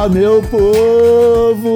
Fala, meu povo!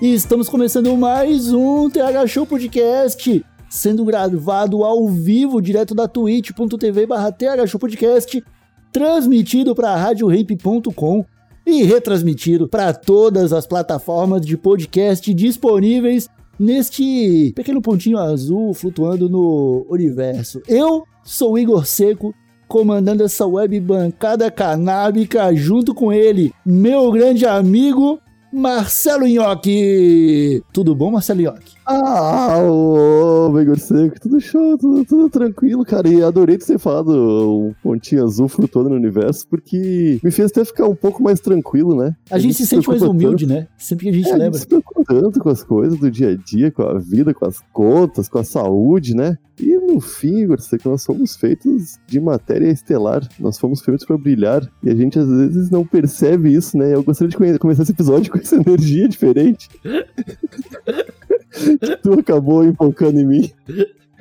Estamos começando mais um TH Show Podcast, sendo gravado ao vivo direto da twitch.tv barra TH Show Podcast, transmitido para radiorape.com e retransmitido para todas as plataformas de podcast disponíveis neste pequeno pontinho azul flutuando no universo. Eu sou Igor Seco, comandando essa web bancada canábica junto com ele, meu grande amigo Marcelo Nhoque. Tudo bom, Marcelo Nhoque? Ah, ô, Igor Seco, tudo show, tudo, tudo tranquilo, cara. E adorei ter falado um pontinho azul flutuando no universo, porque me fez até ficar um pouco mais tranquilo, né? A, gente, se sente mais humilde, né? Sempre que a gente É, a lembra. gente se preocupa tanto com as coisas do dia a dia, com a vida, com as contas, com a saúde, né? E no fim, Igor Seco, nós somos feitos de matéria estelar. Nós fomos feitos pra brilhar. E a gente às vezes não percebe isso, né? Eu gostaria de começar esse episódio com essa energia diferente. que tu acabou enfocando em mim.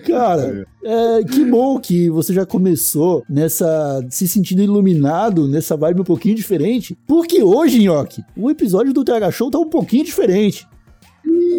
Cara, é, que bom que você já começou nessa. se sentindo iluminado, nessa vibe um pouquinho diferente. Porque hoje, Nhoque, o episódio do TH Show tá um pouquinho diferente.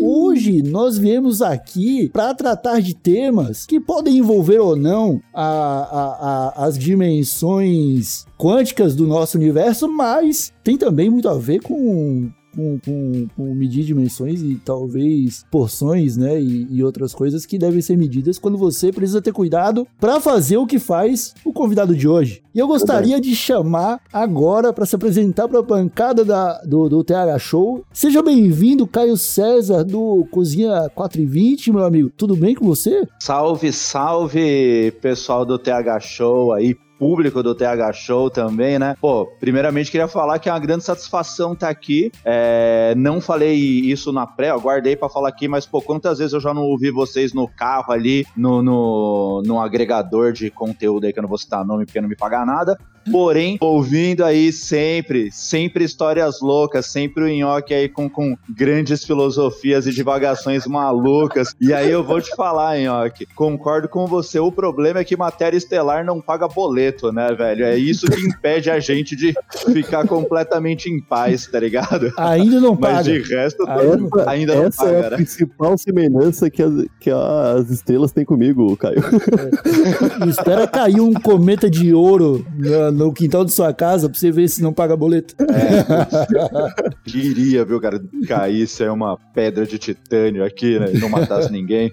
Hoje nós viemos aqui para tratar de temas que podem envolver ou não a- a- a- as dimensões quânticas do nosso universo, mas tem também muito a ver com, com, com- com medir dimensões e talvez porções, né? E, e outras coisas que devem ser medidas quando você precisa ter cuidado para fazer o que faz o convidado de hoje. E eu gostaria de chamar agora para se apresentar para a bancada da, do, do TH Show. Seja bem-vindo, Caio César, do Cozinha 420, meu amigo. Tudo bem com você? Salve, salve, pessoal do TH Show aí, público do TH Show também, né? Pô, primeiramente queria falar que é uma grande satisfação estar aqui. É, não falei isso na pré, eu guardei pra falar aqui, mas pô, quantas vezes eu já não ouvi vocês no carro ali, no, no, no agregador de conteúdo aí, que eu não vou citar nome porque não me paga nada. Porém, ouvindo aí sempre, sempre histórias loucas, sempre o nhoque aí com, com grandes filosofias e divagações malucas. E aí eu vou te falar, nhoque, concordo com você. O problema é que matéria estelar não paga boleto, né, velho? É isso que impede a gente de ficar completamente em paz, tá ligado? Ainda não Mas paga. de resto, Ainda não- Essa, ainda não essa é paga, a né? principal semelhança que as, que as estrelas têm comigo, Caio. Espera cair um cometa de ouro no, no quintal de sua casa pra você ver se não paga boleto. Queria, viu, cara, caísse aí uma pedra de titânio aqui, né? E não matasse ninguém.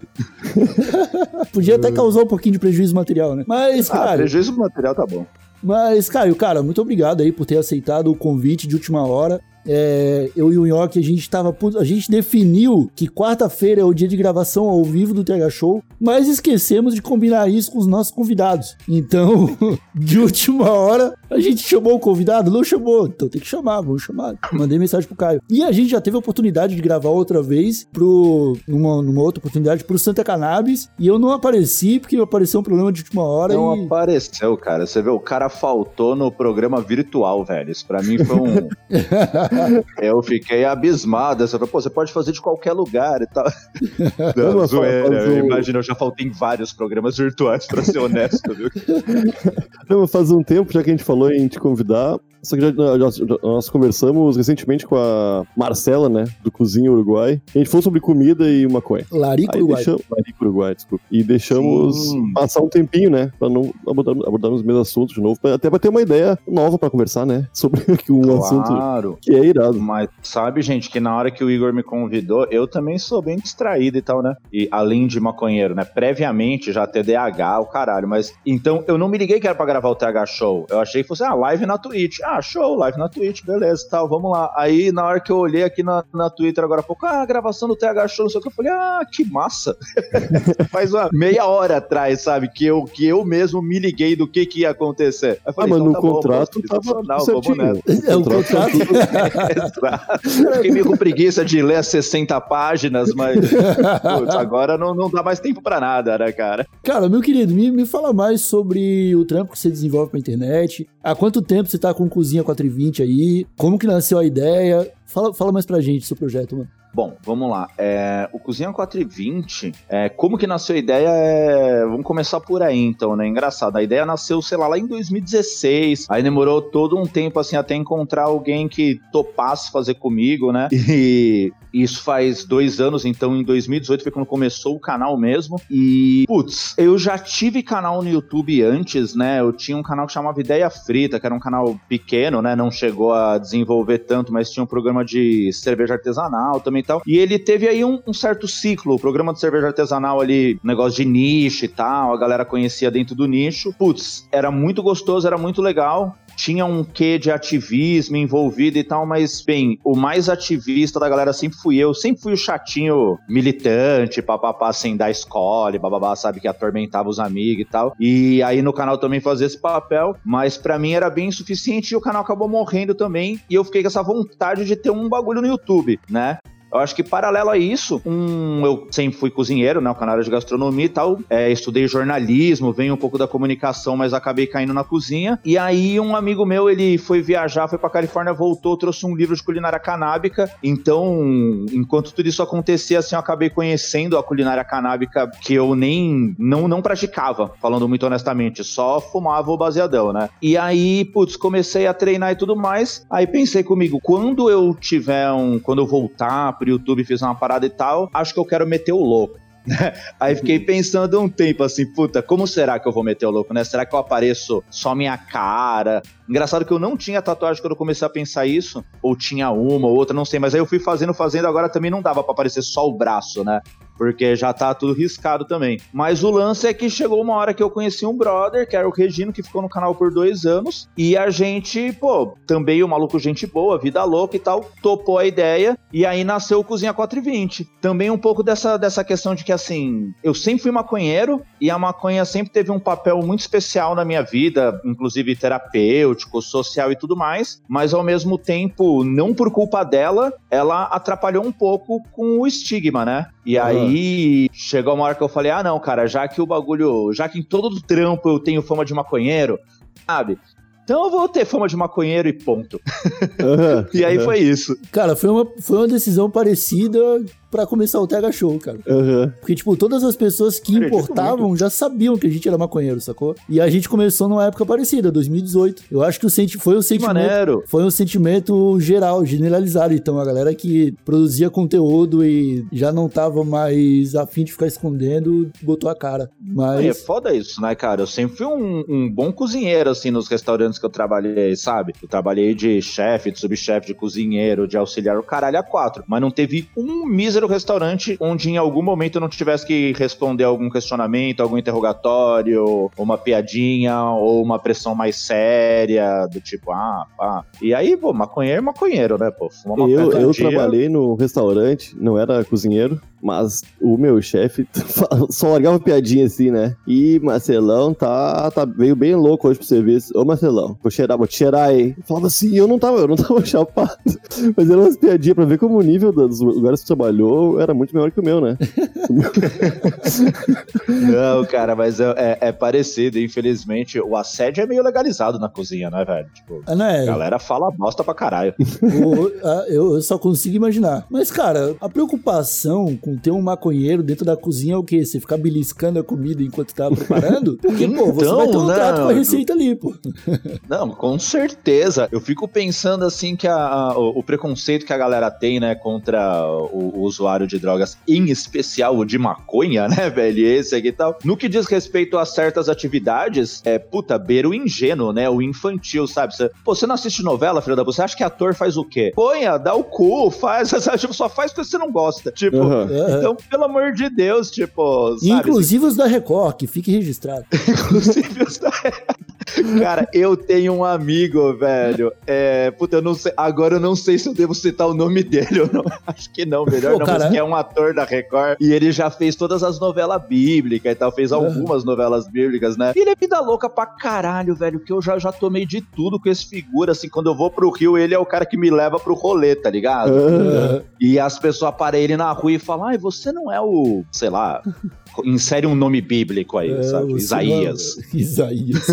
Podia até causar um pouquinho de prejuízo material, né? Mas, Ah, cara, prejuízo do material tá bom. Mas, Caio, cara, muito obrigado aí por ter aceitado o convite de última hora. É, eu e o Nhoque, a gente tava. A gente definiu que quarta-feira é o dia de gravação ao vivo do TH Show, mas esquecemos de combinar isso com os nossos convidados. Então, de última hora, a gente chamou o convidado? Não chamou, então tem que chamar, vamos chamar. Mandei mensagem pro Caio. E a gente já teve a oportunidade de gravar outra vez, pro, numa, numa outra oportunidade, pro Santa Cannabis, e eu não apareci porque apareceu um problema de última hora Não e. apareceu, cara. Você vê, o cara faltou no programa virtual, velho. Isso pra mim foi um. Eu fiquei abismado. Você pô, você pode fazer de qualquer lugar e tal. Não, Não, zoeira. faz um- Imagina, eu já faltei em vários programas virtuais, pra ser honesto, viu? Não, faz um tempo já que a gente falou em te convidar. Só que já, já- já- nós conversamos recentemente com a Marcela, né, do Cozinha Uruguai. A gente falou sobre comida e maconha. Larico Aí Uruguai. deixamos, Marico Uruguai, desculpa. E deixamos Sim. passar um tempinho, né? Pra não abordar, abordarmos os mesmos assuntos de novo. pra- Até pra ter uma ideia nova pra conversar, né? Sobre um assunto Claro. que é irado. Mas sabe, gente, que na hora que o Igor me convidou, eu também sou bem distraído e tal, né? E além de maconheiro, né? Previamente já TDAH, o caralho. Mas então eu não me liguei que era pra gravar o TH Show. Eu achei que fosse a live na Twitch. Ah, show, live na Twitch, beleza, tal, vamos lá. Aí, na hora que eu olhei aqui na, na Twitter agora há pouco, ah, gravação do TH Show, não sei o que, eu falei, ah, que massa. Faz uma meia hora atrás, sabe, que eu, que eu mesmo me liguei do que que ia acontecer. Aí eu falei, ah, mas então no tá bom, contrato pô, tava tudo vamos nessa. É o contrato. Exato. Fiquei meio com preguiça de ler as 60 páginas, mas putz, agora não, não dá mais tempo pra nada, né, cara? Cara, meu querido, me, me fala mais sobre o trampo que você desenvolve pra internet. Há quanto tempo você tá com Cozinha 420 aí? Como que nasceu a ideia? Fala, fala mais pra gente seu projeto, mano. Bom, vamos lá. É, o Cozinha 420, é, como que nasceu a ideia? É, vamos começar por aí, então, né? Engraçado. A ideia nasceu, sei lá, lá em 2016. Aí demorou todo um tempo, assim, até encontrar alguém que topasse fazer comigo, né? E isso faz dois anos, então em 2018 foi quando começou o canal mesmo. E, putz, eu já tive canal no YouTube antes, né? Eu tinha um canal que chamava Ideia Frita, que era um canal pequeno, né? Não chegou a desenvolver tanto, mas tinha um programa de cerveja artesanal também e tal. E ele teve aí um, um certo ciclo. O programa de cerveja artesanal ali, negócio de nicho e tal, a galera conhecia dentro do nicho. Putz, era muito gostoso, era muito legal tinha um quê de ativismo envolvido e tal, mas, bem, o mais ativista da galera sempre fui eu, sempre fui o chatinho militante, papapá, assim, da escola, bababá, sabe, que atormentava os amigos e tal. E aí no canal também fazia esse papel, mas para mim era bem insuficiente e o canal acabou morrendo também, e eu fiquei com essa vontade de ter um bagulho no YouTube, né? Eu acho que paralelo a isso, um, eu sempre fui cozinheiro, né? O era de gastronomia e tal. É, estudei jornalismo, venho um pouco da comunicação, mas acabei caindo na cozinha. E aí um amigo meu, ele foi viajar, foi pra Califórnia, voltou, trouxe um livro de culinária canábica. Então, enquanto tudo isso acontecia, assim, eu acabei conhecendo a culinária canábica que eu nem não, não praticava, falando muito honestamente, só fumava o baseadão, né? E aí, putz, comecei a treinar e tudo mais. Aí pensei comigo, quando eu tiver um, quando eu voltar pro YouTube, fiz uma parada e tal, acho que eu quero meter o louco. Aí fiquei pensando um tempo assim, puta, como será que eu vou meter o louco, né? Será que eu apareço só minha cara? Engraçado que eu não tinha tatuagem quando eu comecei a pensar isso, ou tinha uma ou outra, não sei, mas aí eu fui fazendo, fazendo, agora também não dava para aparecer só o braço, né? Porque já tá tudo riscado também. Mas o lance é que chegou uma hora que eu conheci um brother, que era o Regino, que ficou no canal por dois anos, e a gente, pô, também o maluco gente boa, vida louca e tal, topou a ideia, e aí nasceu o Cozinha 420. Também um pouco dessa, dessa questão de que, assim, eu sempre fui maconheiro, e a maconha sempre teve um papel muito especial na minha vida, inclusive terapêutico, social e tudo mais, mas ao mesmo tempo, não por culpa dela, ela atrapalhou um pouco com o estigma, né? E aí chegou uma hora que eu falei: ah, não, cara, já que o bagulho, já que em todo o trampo eu tenho fama de maconheiro, sabe? Então eu vou ter fama de maconheiro e ponto. Aham, E aí aham, foi isso. Cara, foi uma, foi uma decisão parecida pra começar o TH Show, cara. aham. Porque, tipo, todas as pessoas que Acredito importavam já sabiam que a gente era maconheiro, sacou? E a gente começou numa época parecida, 2018. Eu acho que o senti foi Que sentimento. maneiro. Foi um sentimento geral, generalizado. Então, a galera que produzia conteúdo e já não tava mais afim de ficar escondendo, botou a cara. Aí É Mas. foda isso, né, cara? Eu sempre fui um, um bom cozinheiro, assim, nos restaurantes que eu trabalhei, sabe? Eu trabalhei de chefe, de subchefe, de cozinheiro, de auxiliar, o caralho a quatro. Mas não teve um mísero restaurante onde em algum momento eu não tivesse que responder algum questionamento, algum interrogatório, uma piadinha, ou uma pressão mais séria, do tipo, ah, pá. E aí, pô, maconheiro é maconheiro, né, pô? Fuma maconha Eu, eu dia. trabalhei no restaurante, não era cozinheiro, mas o meu chefe só largava piadinha assim, né? E Marcelão tá, tá veio bem louco hoje pro serviço. Ô Marcelão, vou cheirar, vou te cheirar aí. Eu falava assim, eu não tava, eu não tava chapado. Mas eram umas piadinhas pra ver como o nível dos lugares que você trabalhou era muito melhor que o meu, né? Não, cara, mas é, é- é parecido. Infelizmente, o assédio é meio legalizado na cozinha, né, velho? Tipo, Ah, não a é, galera fala bosta pra caralho. o- a- eu, eu só consigo imaginar. Mas, cara, a preocupação com ter um maconheiro dentro da cozinha é o quê? Você ficar beliscando a comida enquanto tá preparando? Porque, pô, você Então, vai ter um né, trato com a receita ali, pô. Não, com certeza. Eu fico pensando assim que a- a- o, o preconceito que a galera tem, né, contra o, o usuário de drogas, em especial o de maconha, né, velho, esse aqui e tal. No que diz respeito a certas atividades, é, puta, beira o ingênuo, né, o infantil, sabe? Você, pô, você não assiste novela, filho da puta? Você acha que ator faz o quê? Ponha, dá o cu, faz, sabe? Tipo, só faz porque você não gosta. Tipo, Aham. Então, pelo amor de Deus, tipo, sabe? Inclusive os da Record, que fique registrado. Inclusive os da, Cara, eu tenho um amigo, velho. É, puta, eu não sei. Agora eu não sei se eu devo citar o nome dele ou não. Acho que não, melhor Pô, não, cara, mas que é um ator da Record. E ele já fez todas as novelas bíblicas e tal, fez algumas novelas bíblicas, né? E ele é vida louca pra caralho, velho. Que eu já, já tomei de tudo com esse figura. Assim, quando eu vou pro Rio, ele é o cara que me leva pro rolê, tá ligado? Ah, E as pessoas param ele na rua e falam: Ai, você não é o. Sei lá. Insere um nome bíblico aí, é, sabe? Isaías. Isaías.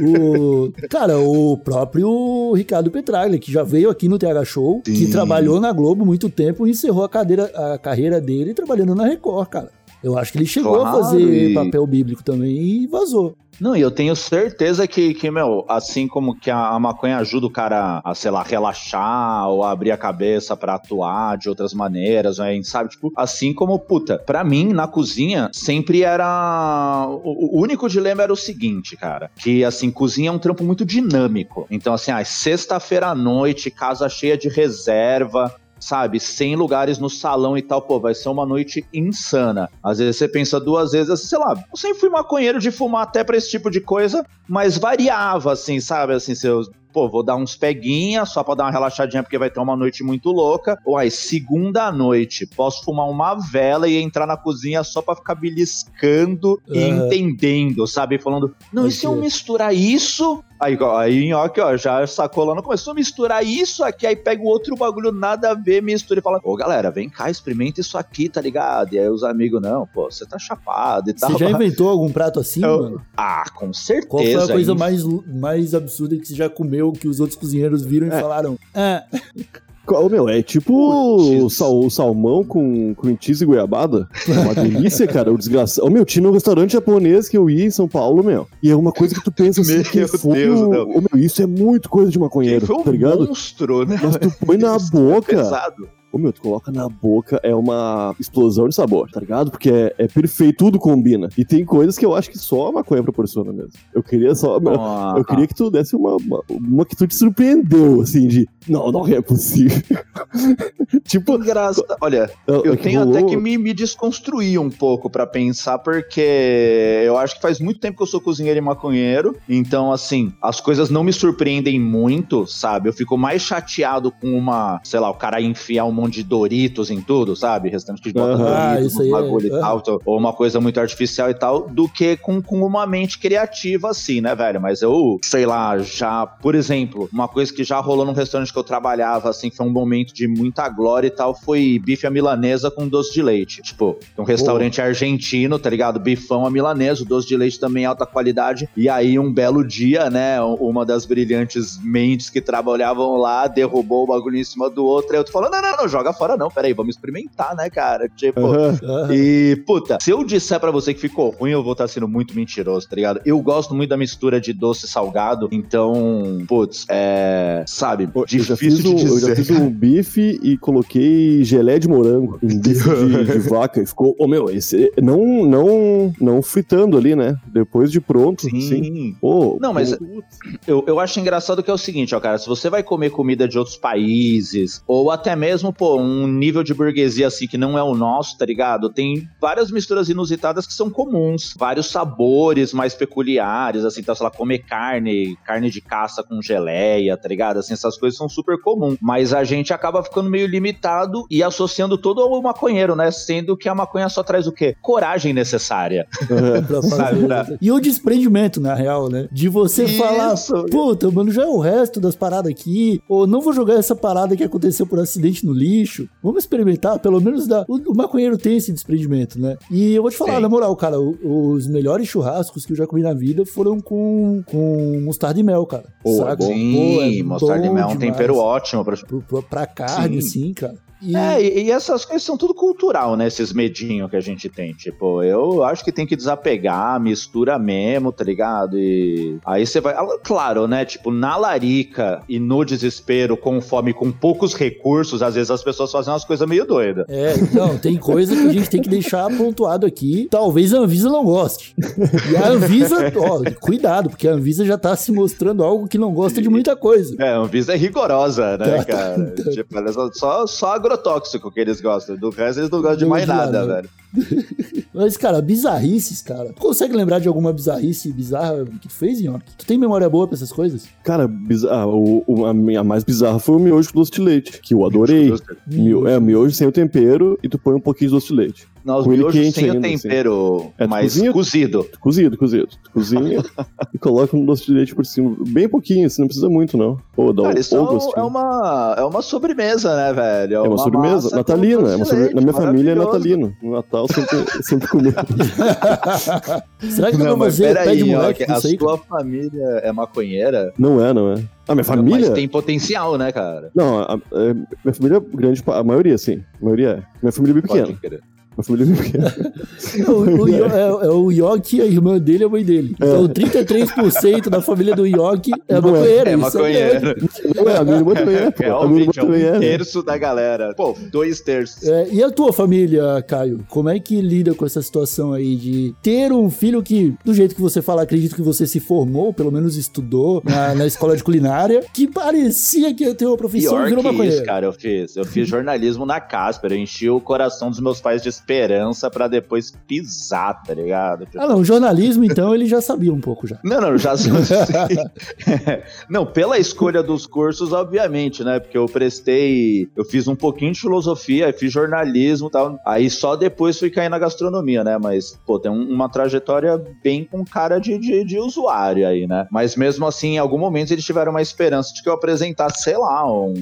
o, cara, o próprio Ricardo Petraglia, que já veio aqui no TH Show, que Sim. trabalhou na Globo muito tempo e encerrou a, cadeira, a carreira dele trabalhando na Record, cara. Eu acho que ele chegou a Claro, fazer e- papel bíblico também e vazou. Não, e eu tenho certeza que, que, meu, assim como que a, a maconha ajuda o cara a, sei lá, relaxar ou a abrir a cabeça pra atuar de outras maneiras, né, sabe? Tipo, assim como, puta, pra mim, na cozinha, sempre era. O, o único dilema era o seguinte, cara, que, assim, cozinha é um trampo muito dinâmico. Então, assim, ah, sexta-feira à noite, casa cheia de reserva, sabe, 100 lugares no salão e tal, pô, vai ser uma noite insana. Às vezes você pensa duas vezes, assim, sei lá, eu sempre fui maconheiro de fumar até pra esse tipo de coisa, mas variava, assim, sabe, assim, seus. Pô, vou dar uns peguinha só pra dar uma relaxadinha porque vai ter uma noite muito louca. Uai, segunda noite, posso fumar uma vela e entrar na cozinha só pra ficar beliscando e Aham. entendendo, sabe? Falando, não, e se eu misturar isso Aí, ó, aí Nhoque, ó, já sacou lá no começo. Se eu misturar isso aqui, aí pega o outro bagulho, nada a ver, mistura e fala: Ô galera, vem cá, experimenta isso aqui, tá ligado? E aí os amigos, não, pô, você tá chapado e tal. Você já inventou algum prato assim, Eu- mano? Ah, com certeza. Qual foi a coisa hein? mais, mais absurda que você já comeu que os outros cozinheiros viram e É. falaram? Ah, Qual, meu, é tipo o, sal- o salmão com cream cheese e goiabada. Uma delícia, cara. O desgraçado. Meu, tinha um restaurante japonês que eu ia em São Paulo, meu. E é uma coisa que tu pensa assim, Meu que foi Deus, não. Meu, isso é muito coisa de maconheiro, tá ligado? monstro, né? Mas tu põe na é boca. Pesado. Ô, meu, tu coloca na boca, é uma explosão de sabor, tá ligado? Porque é, é perfeito, tudo combina. E tem coisas que eu acho que só a maconha proporciona mesmo. Eu queria só. Ah, Eu queria que tu desse uma, uma, uma que tu te surpreendeu, assim, de. Não, não é possível. tipo, Graça. Olha, é- eu é que tenho rolou- até que me, me desconstruir um pouco pra pensar, porque eu acho que faz muito tempo que eu sou cozinheiro e maconheiro. Então, assim, as coisas não me surpreendem muito, sabe? Eu fico mais chateado com uma, sei lá, o cara enfiar um monte de Doritos em tudo, sabe? Restante que bota Aham. Ah, Doritos no é- bagulho e aham. tal, ou uma coisa muito artificial e tal, do que com, com uma mente criativa, assim, né, velho? Mas eu, sei lá, já, por exemplo, uma coisa que já rolou num restaurante que eu trabalhava, assim, foi um momento de muita glória e tal, foi bife à milanesa com doce de leite. Tipo, um restaurante argentino, tá ligado? Bifão à milanesa, o doce de leite também é alta qualidade. E aí, um belo dia, né, uma das brilhantes mentes que trabalhavam lá derrubou o bagulho em cima do outro. Aí eu tô falando, não, não, não, joga fora não, peraí, vamos experimentar, né, cara? Tipo, ah, e, puta, se eu disser pra você que ficou ruim, eu vou estar sendo muito mentiroso, tá ligado? Eu gosto muito da mistura de doce e salgado, então, putz, é. Sabe, Pô, eu, difícil fiz de eu dizer. já fiz um bife e coloquei gelé de morango bife de, de vaca. E ficou. Ô, meu, esse. Não, não, não fritando ali, né? Depois de pronto. Sim. Sim. Pô, Não, mas eu, eu acho engraçado que é o seguinte, ó, cara, se você vai comer comida de outros países, ou até mesmo, pô, um nível de burguesia assim que não é o nosso, tá ligado? Tem várias misturas inusitadas que são comuns, vários sabores mais peculiares, assim, tá, sei lá, comer carne, carne de caça com geleia, tá ligado? Assim, essas coisas são super comuns, mas a gente acaba ficando meio limitado e associando tudo ao maconheiro, né? Sendo que a maconha só traz o quê? Coragem necessária. pra fazer. pra- E o desprendimento, na real, né? De você Isso. falar, puta, mano, já é o resto das paradas aqui, ou não vou jogar essa parada que aconteceu por acidente no lixo. Vamos experimentar, pelo menos. O, o maconheiro tem esse desprendimento, né? E eu vou te falar, Tem. na moral, cara, o- os melhores churrascos que eu já comi na vida foram com, com mostarda e mel, cara. Pô, saca? é bom. Sim, é mostarda e mel é um tempero ótimo pra pro- Pra carne, Sim. assim, cara. E- É, e, essas coisas são tudo cultural, né? Esses medinhos que a gente tem. Tipo, eu acho que tem que desapegar, mistura mesmo, tá ligado? E aí você vai. Ah, Claro, né? Tipo, na larica e no desespero, com fome, com poucos recursos, às vezes as pessoas fazem umas coisas meio doidas. É, então, tem coisa que a gente tem que deixar pontuado aqui. Talvez a Anvisa não goste. E a Anvisa, ó, cuidado, porque a Anvisa já tá se mostrando algo que não gosta de muita coisa. É, a Anvisa é rigorosa, né, Tá, cara? tá. Tipo, ela só- só, só agrotóxico que eles gostam. Do resto, eles não gostam de mais nada, velho. Mas, cara, bizarrices, cara. Tu consegue lembrar de alguma bizarrice bizarra que tu fez, Nhoque? Tu tem memória boa pra essas coisas? Cara, bizarro, o, o- a, minha mais bizarra foi o miojo com doce de leite, que eu adorei. Mio, é, miojo sem o tempero e tu põe um pouquinho de doce de leite. Não, os Com ele miojos quente sem o ainda, assim. tempero, É, tu mas cozinha? cozido. Cozido, cozido. Tu cozinha e coloca um doce de leite por cima. Bem pouquinho, assim, não precisa muito, não. Pô, dá Cara, um, isso é, um um- gostinho. é uma, é uma sobremesa, né, velho? É uma sobremesa massa com natalina. É uma leite, Na minha família é natalino. No Natal sempre, sempre comeu. Será que pra Não, mas peraí, ó, moleque que com a sua família é maconheira? Não é, não é. Ah, minha família? Mas tem potencial, né, cara? Não, a- a- minha família é grande, a maioria, sim. A maioria é. Minha família é bem Pode pequena. Minha família é bem pequena. O, o, é, é o Yoki, a irmã dele é a mãe dele. Então 33% da família do Yoki é Não é. É maconheiro. Não é, a minha irmã também é, irmã Realmente, é um é. terço da galera. Pô, dois terços. É, e a tua família, Caio? Como é que lida com essa situação aí de ter um filho que, do jeito que você fala, acredito que você se formou, pelo menos estudou na, na escola de culinária, que parecia que ia ter uma profissão e Pior virou que maconheiro. isso, cara, eu fiz. Eu fiz jornalismo na Casper. Eu enchi o coração dos meus pais de esperança pra depois pisar, tá ligado? Ah, não, jornalismo, então, ele já sabia um pouco já. Não, não, já. não, pela escolha dos cursos, obviamente, né? Porque eu prestei. Eu fiz um pouquinho de filosofia, fiz jornalismo e tal. Aí só depois fui cair na gastronomia, né? Mas, pô, tem um- uma trajetória bem com cara de, de, de usuário aí, né? Mas mesmo assim, em algum momento eles tiveram uma esperança de que eu apresentasse, sei lá, um,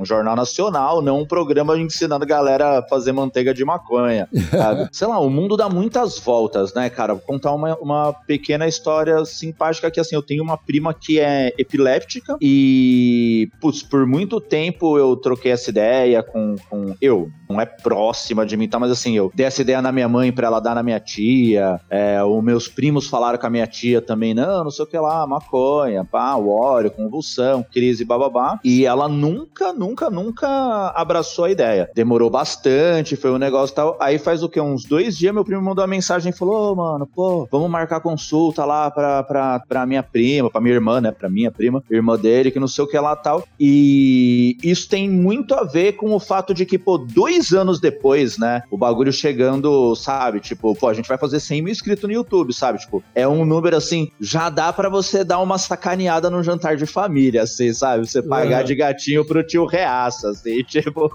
um jornal nacional, não um programa ensinando a galera a fazer manteiga de maconha. Sabe? sei lá, o mundo dá muitas voltas, né, cara? Vou contar uma, uma pequena história simpática que, assim, eu tenho uma prima que é epiléptica e, putz, por muito tempo eu troquei essa ideia com, com eu, não é próxima de mim, tá? Mas assim, eu dei essa ideia na minha mãe pra ela dar na minha tia, é, os meus primos falaram com a minha tia também, não, não sei o que lá, maconha, pá, o óleo, convulsão, crise, bababá. E ela nunca, nunca, nunca abraçou a ideia. Demorou bastante, foi um negócio tal. Aí faz o que? Uns dois dias, meu primo mandou uma mensagem e falou: Ô, mano, pô, vamos marcar consulta lá pra, pra, pra minha prima, pra minha irmã, né? Pra minha prima, irmã dele, que não sei o que lá tal. E isso tem muito a ver com o fato de que, pô, dois anos depois, né? O bagulho chegando, sabe? Tipo, pô, a gente vai fazer 100 mil inscritos no YouTube, sabe? Tipo, é um número assim, já dá pra você dar uma sacaneada no jantar de família, assim, sabe? Você pagar Uhum. de gatinho pro tio reaça, assim, tipo,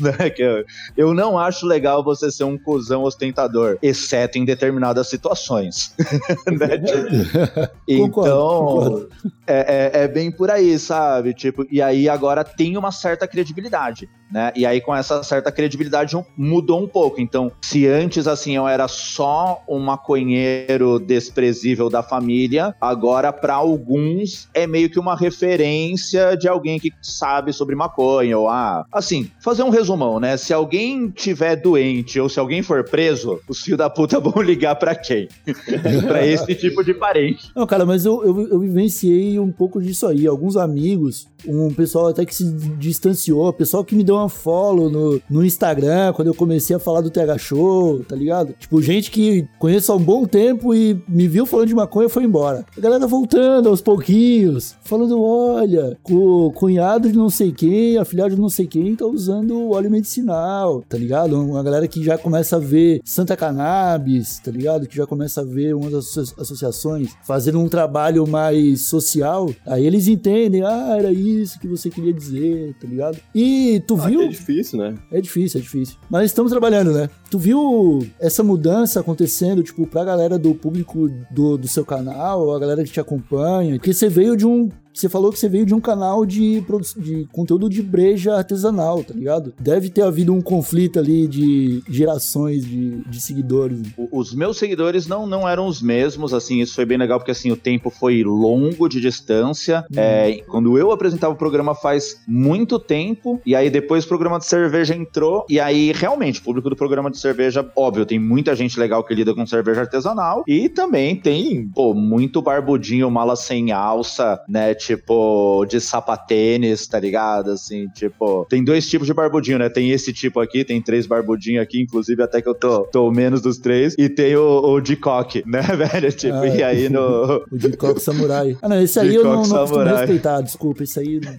né? Que eu, eu não acho legal você ser um cuzão ostentador, exceto em determinadas situações. né? Tipo, Concordo, então, concordo. é, é- é bem por aí, sabe? Tipo, e aí agora tem uma certa credibilidade, né? E aí com essa certa credibilidade mudou um pouco. Então, se antes assim eu era só um maconheiro desprezível da família, agora para alguns é meio que uma referência de alguém que sabe sobre maconha ou ah, assim, fazer um resumão, né? Se alguém tiver doente ou se alguém for preso, os filhos da puta vão ligar para quem? para esse tipo de parente. Não, cara, mas eu, eu, eu vivenciei um pouco disso aí. Alguns amigos, um pessoal até que se distanciou, pessoal que me deu uma follow no, no Instagram quando eu comecei a falar do TH Show, tá ligado? Tipo, gente que conheço há um bom tempo e me viu falando de maconha e foi embora. A galera voltando aos pouquinhos, falando: olha, o cunhado de não sei quem, afilhado de não sei quem, tá usando óleo medicinal, tá ligado? Uma galera que já começa a ver Santa Cannabis, tá ligado? Que já começa a ver umas asso- associações fazendo um trabalho mais social. Aí eles entendem, ah, era isso que você queria dizer, tá ligado? E tu Ah, viu? que é difícil, né? É difícil, é difícil. Mas estamos trabalhando, né? Tu viu essa mudança acontecendo, tipo, pra galera do público do, do seu canal, a galera que te acompanha? Porque você veio de um. Você falou que você veio de um canal de, de conteúdo de breja artesanal, tá ligado? Deve ter havido um conflito ali de gerações de, de seguidores. Os meus seguidores não, não eram os mesmos, assim, isso foi bem legal, porque assim, o tempo foi longo de distância. É, quando eu apresentava o programa faz muito tempo, e aí depois o programa de cerveja entrou, e aí realmente, o público do programa de cerveja, óbvio, tem muita gente legal que lida com cerveja artesanal, e também tem, pô, muito barbudinho, mala sem alça, né? Tipo, de sapatênis, tá ligado? Assim, tipo, tem dois tipos de barbudinho, né? Tem esse tipo aqui, tem três barbudinhos aqui, inclusive até que eu tô, tô menos dos três, e tem o, o de coque, né, velho? Tipo, Ah, e aí no. O de coque samurai. Ah, não, esse aí eu não, não costumo respeitar, desculpa, esse aí... não-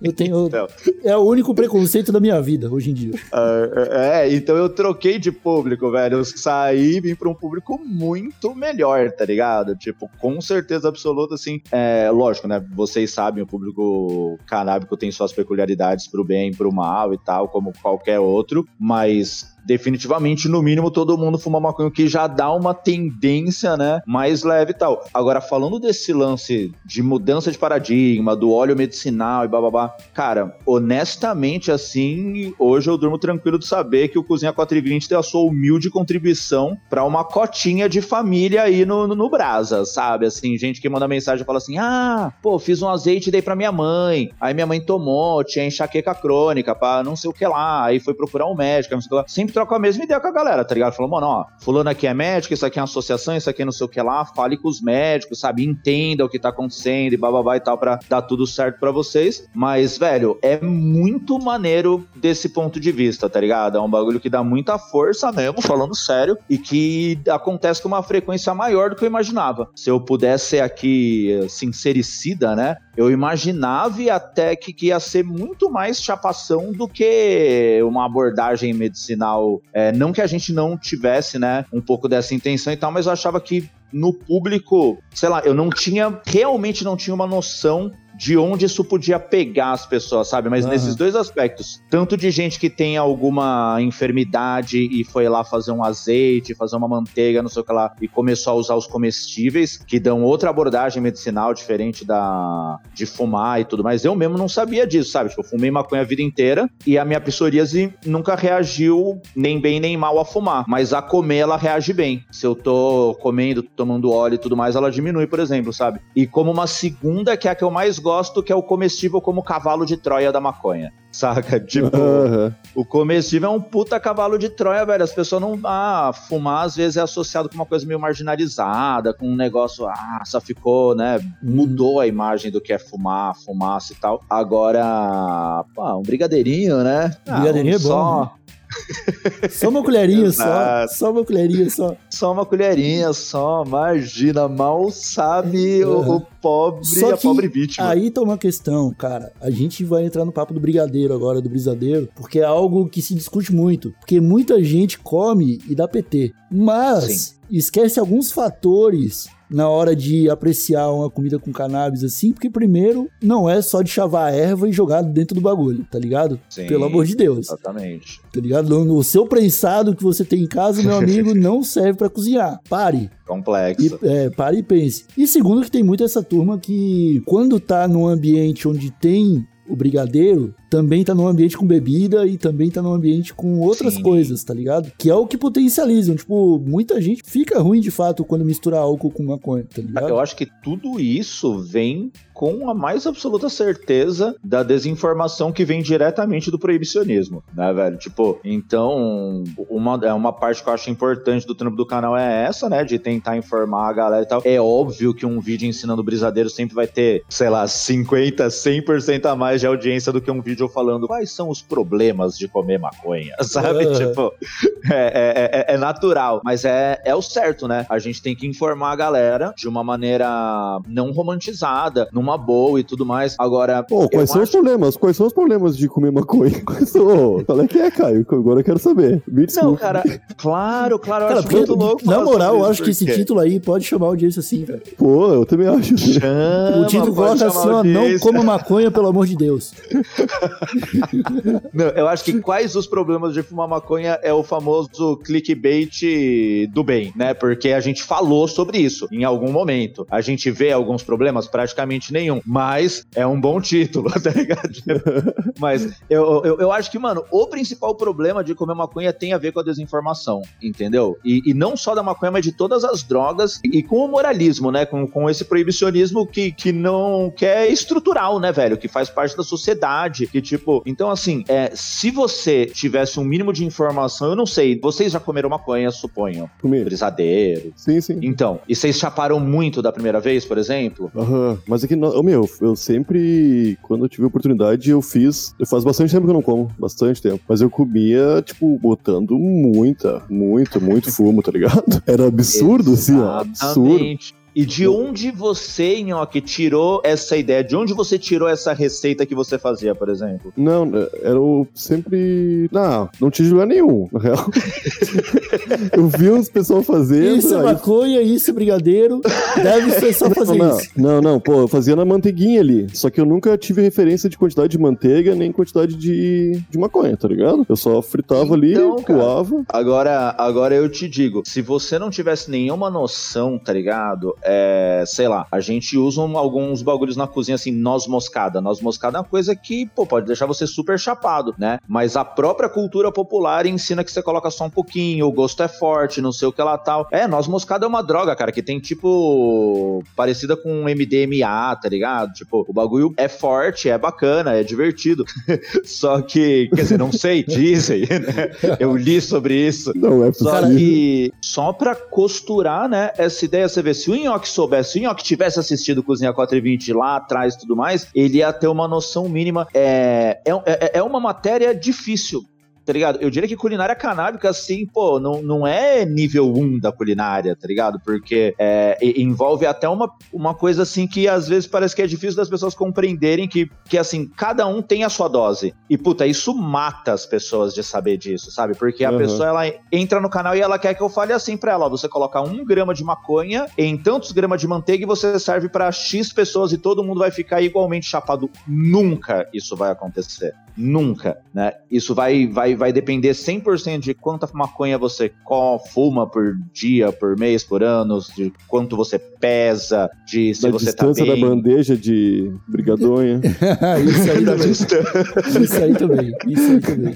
Eu tenho... Então. É o único preconceito da minha vida, hoje em dia. Ah, é, então eu troquei de público, velho. Eu saí e vim pra um público muito melhor, tá ligado? Tipo, com certeza absoluta, assim. É, lógico, né? Vocês sabem, o público canábico tem suas peculiaridades pro bem e pro mal e tal, como qualquer outro, mas. Definitivamente, no mínimo, todo mundo fuma maconha, o que já dá uma tendência, né? Mais leve e tal. Agora, falando desse lance de mudança de paradigma, do óleo medicinal e bababá, cara, honestamente, assim, hoje eu durmo tranquilo de saber que o Cozinha 420 tem a sua humilde contribuição pra uma cotinha de família aí no, no, no Brasa, sabe? Assim, gente que manda mensagem e fala assim: ah, pô, fiz um azeite e dei pra minha mãe. Aí minha mãe tomou, tinha enxaqueca crônica pra não sei o que lá. Aí foi procurar um médico, não sei o que lá. Sempre troca a mesma ideia com a galera, tá ligado? Falou, mano, ó, fulano aqui é médico, isso aqui é uma associação, isso aqui é não sei o que lá. Fale com os médicos, sabe? Entenda o que tá acontecendo e bababá e tal pra dar tudo certo pra vocês. Mas, velho, é muito maneiro desse ponto de vista, tá ligado? É um bagulho que dá muita força mesmo, falando sério, e que acontece com uma frequência maior do que eu imaginava. Se eu pudesse ser aqui sincericida, né? Eu imaginava até que, que ia ser muito mais chapação do que uma abordagem medicinal. É, não que a gente não tivesse, né, um pouco dessa intenção e tal, mas eu achava que no público, sei lá, eu não tinha, realmente não tinha uma noção de onde isso podia pegar as pessoas, sabe? Mas Aham. nesses dois aspectos, tanto de gente que tem alguma enfermidade e foi lá fazer um azeite, fazer uma manteiga, não sei o que lá, e começou a usar os comestíveis, que dão outra abordagem medicinal diferente da de fumar e tudo mais. Eu mesmo não sabia disso, sabe? Tipo, eu fumei maconha a vida inteira e a minha psoríase nunca reagiu nem bem nem mal a fumar, mas a comer ela reage bem. Se eu tô comendo, tomando óleo e tudo mais, ela diminui, por exemplo, sabe? E como uma segunda, que é a que eu mais gosto, que é o comestível como cavalo de Troia da maconha. Saca? Tipo, Aham. o comestível é um puta cavalo de Troia, velho. As pessoas não. Ah, fumar às vezes é associado com uma coisa meio marginalizada, com um negócio. Ah, só ficou, né? Mudou a imagem do que é fumar, fumaça e tal. Agora, pá, um brigadeirinho, né? Brigadeirinho um é bom, Só, né? Só uma colherinha só. Só uma colherinha só. só uma colherinha, só. Imagina, mal sabe o, o pobre, Só a pobre vítima. Aí tá uma questão, cara. A gente vai entrar no papo do brigadeiro agora, do brisadeiro, porque é algo que se discute muito. Porque muita gente come e dá PT. Mas esquece alguns fatores na hora de apreciar uma comida com cannabis assim, porque primeiro não é só de chavar a erva e jogar dentro do bagulho, tá ligado? Sim. Pelo amor de Deus, Exatamente. tá ligado? O seu prensado que você tem em casa, meu amigo, não serve pra cozinhar. Pare. Complexo. E, é, pare e pense. E segundo que tem muito essa turma que quando tá num ambiente onde tem o brigadeiro, também tá num ambiente com bebida e também tá num ambiente com outras Sim. coisas, tá ligado? Que é o que potencializam. Tipo, muita gente fica ruim de fato quando mistura álcool com maconha, tá ligado? Eu acho que tudo isso vem com a mais absoluta certeza da desinformação que vem diretamente do proibicionismo, né, velho? Tipo, então, uma, é uma parte que eu acho importante do trampo do canal é essa, né, de tentar informar a galera e tal. É óbvio que um vídeo ensinando brisadeiro sempre vai ter, sei lá, 50, 100% a mais de audiência do que um vídeo falando quais são os problemas de comer maconha, sabe? Tipo, é, é- é- é natural, mas é, é o certo, né? A gente tem que informar a galera de uma maneira não romantizada, numa boa e tudo mais. Agora, Pô, quais são os acho- problemas? Quais são os problemas de comer maconha? Quais são? Qual é que é, Caio? Agora eu quero saber. Me Não, cara, claro, claro, eu Cara, acho muito louco. na moral, eu acho que esse título aí pode chamar a audiência assim, velho. Pô, eu também acho. Chama, O título coloca chamar assim, ó, não coma maconha, pelo amor de Deus. Não, eu acho que quais os problemas de fumar maconha é o famoso clickbait do bem, né? Porque a gente falou sobre isso em algum momento. A gente vê alguns problemas, praticamente nenhum. Mas é um bom título, tá ligado? Mas eu, eu, eu acho que, mano, o principal problema de comer maconha tem a ver com a desinformação, entendeu? E, e não só da maconha, mas de todas as drogas e com o moralismo, né? Com, com esse proibicionismo que, que não que é estrutural, né, velho? Que faz parte da sociedade. Que, tipo, então assim, é, se você tivesse um mínimo de informação, eu não sei, vocês já comeram maconha, suponho. Comi. Brisadeiro. Sim, sim. Então, e vocês chaparam muito da primeira vez, por exemplo? Aham. Mas é que, não- meu, eu sempre, quando eu tive oportunidade, eu fiz. Eu faz bastante tempo que eu não como, bastante tempo. Mas eu comia, tipo, botando muita, muito, muito fumo, tá ligado? Era absurdo, assim, ó. Absurdo. E de onde você, Nhoque, tirou essa ideia? De onde você tirou essa receita que você fazia, por exemplo? Não, era o sempre. Não, não tinha lugar nenhum, na real. eu vi uns pessoal fazendo. Isso é maconha, isso é brigadeiro. Deve ser só fazer não, isso. não, não, pô, eu fazia na manteiguinha ali. Só que eu nunca tive referência de quantidade de manteiga nem quantidade de, de maconha, tá ligado? Eu só fritava ali, Então, cara. coava. Agora, agora eu te digo, se você não tivesse nenhuma noção, tá ligado? É, sei lá, a gente usa um- alguns bagulhos na cozinha assim, noz moscada. Noz moscada é uma coisa que, pô, pode deixar você super chapado, né? Mas a própria cultura popular ensina que você coloca só um pouquinho, o gosto é forte, não sei o que lá tal. É, noz moscada é uma droga, cara, que tem tipo parecida com MDMA, tá ligado? Tipo, o bagulho é forte, é bacana, é divertido. Só que, quer dizer, não sei, dizem, né? Eu li sobre isso. Não é Só possível. que, só pra costurar, né, essa ideia, você vê, se o Nhoque soubesse, se o Nhoque tivesse assistido Cozinha 420 lá atrás e tudo mais, ele ia ter uma noção mínima. É, é, é, é uma matéria difícil. Tá ligado? Eu diria que culinária canábica, assim, pô, não, não é nível 1 da culinária, tá ligado? Porque é, envolve até uma, uma coisa assim que às vezes parece que é difícil das pessoas compreenderem que, que assim, cada um tem a sua dose. E, puta, isso mata as pessoas de saber disso, sabe? Porque a Uhum. pessoa, ela entra no canal e ela quer que eu fale assim pra ela, ó, você coloca um grama de maconha em tantos gramas de manteiga e você serve pra X pessoas e todo mundo vai ficar igualmente chapado. Nunca isso vai acontecer. Nunca, né? Isso vai, vai, vai depender 100% de quanta maconha você fuma por dia, por mês, por ano, de quanto você pesa, de se da você tá distância bem. da bandeja de brigadonha. isso aí Da também. distância. Isso aí também. Isso aí também.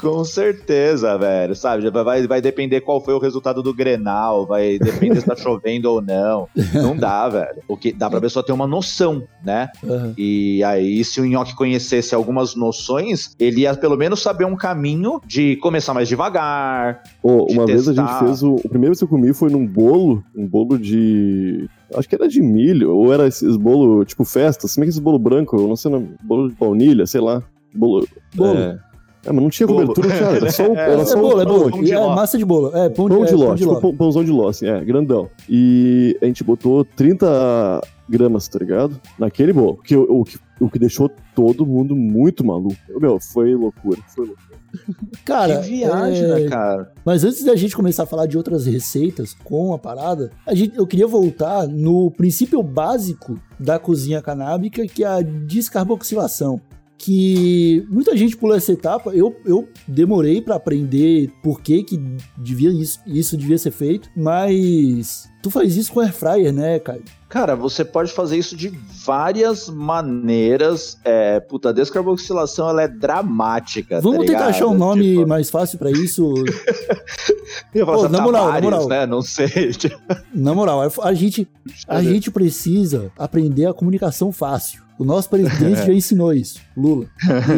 Com certeza, velho, sabe? Vai, vai depender qual foi o resultado do Grenal, vai depender se tá chovendo ou não. Não dá, velho. O que dá pra pessoa ter uma noção, né? Aham. E aí, se o Nhoque conhecesse algumas noções, ele ia pelo menos saber um caminho de começar mais devagar. Ô, De uma vez a testar. gente fez o. O primeiro que eu comi foi num bolo, um bolo de. Acho que era de milho, ou era esses bolo tipo festa, como é que esse bolo branco, eu não sei, o nome, bolo de baunilha, sei lá. Bolo. Bolo. É, É, mas não tinha Bolo. cobertura, não tinha nada, era só, o- era É só bolo, é bolo. pão de É ló. massa de bolo. É, pão, Pão é, de ló, pão de tipo ló. pão- pãozão de ló, assim, é, grandão. E a gente botou 30 gramas, tá ligado? Naquele bolo. Que, o, o que, o que deixou todo mundo muito maluco. Meu, foi loucura, foi loucura. Cara, que viagem, é, né, cara? Mas antes da gente começar a falar de outras receitas com a parada, a gente, eu queria voltar no princípio básico da cozinha canábica, que é a descarboxilação. Que muita gente pulou essa etapa. Eu, eu demorei pra aprender por que, que devia isso, isso devia ser feito, mas tu faz isso com air fryer, né, cara? Cara, você pode fazer isso de várias maneiras. É, puta, a descarboxilação ela é dramática. Vamos tá tentar ligado? achar um nome Tipo, mais fácil pra isso. eu Pô, na tá moral, na moral. né? Não sei. Tipo, Na moral, a gente, a gente precisa aprender a comunicação fácil. O nosso presidente já ensinou isso, Lula.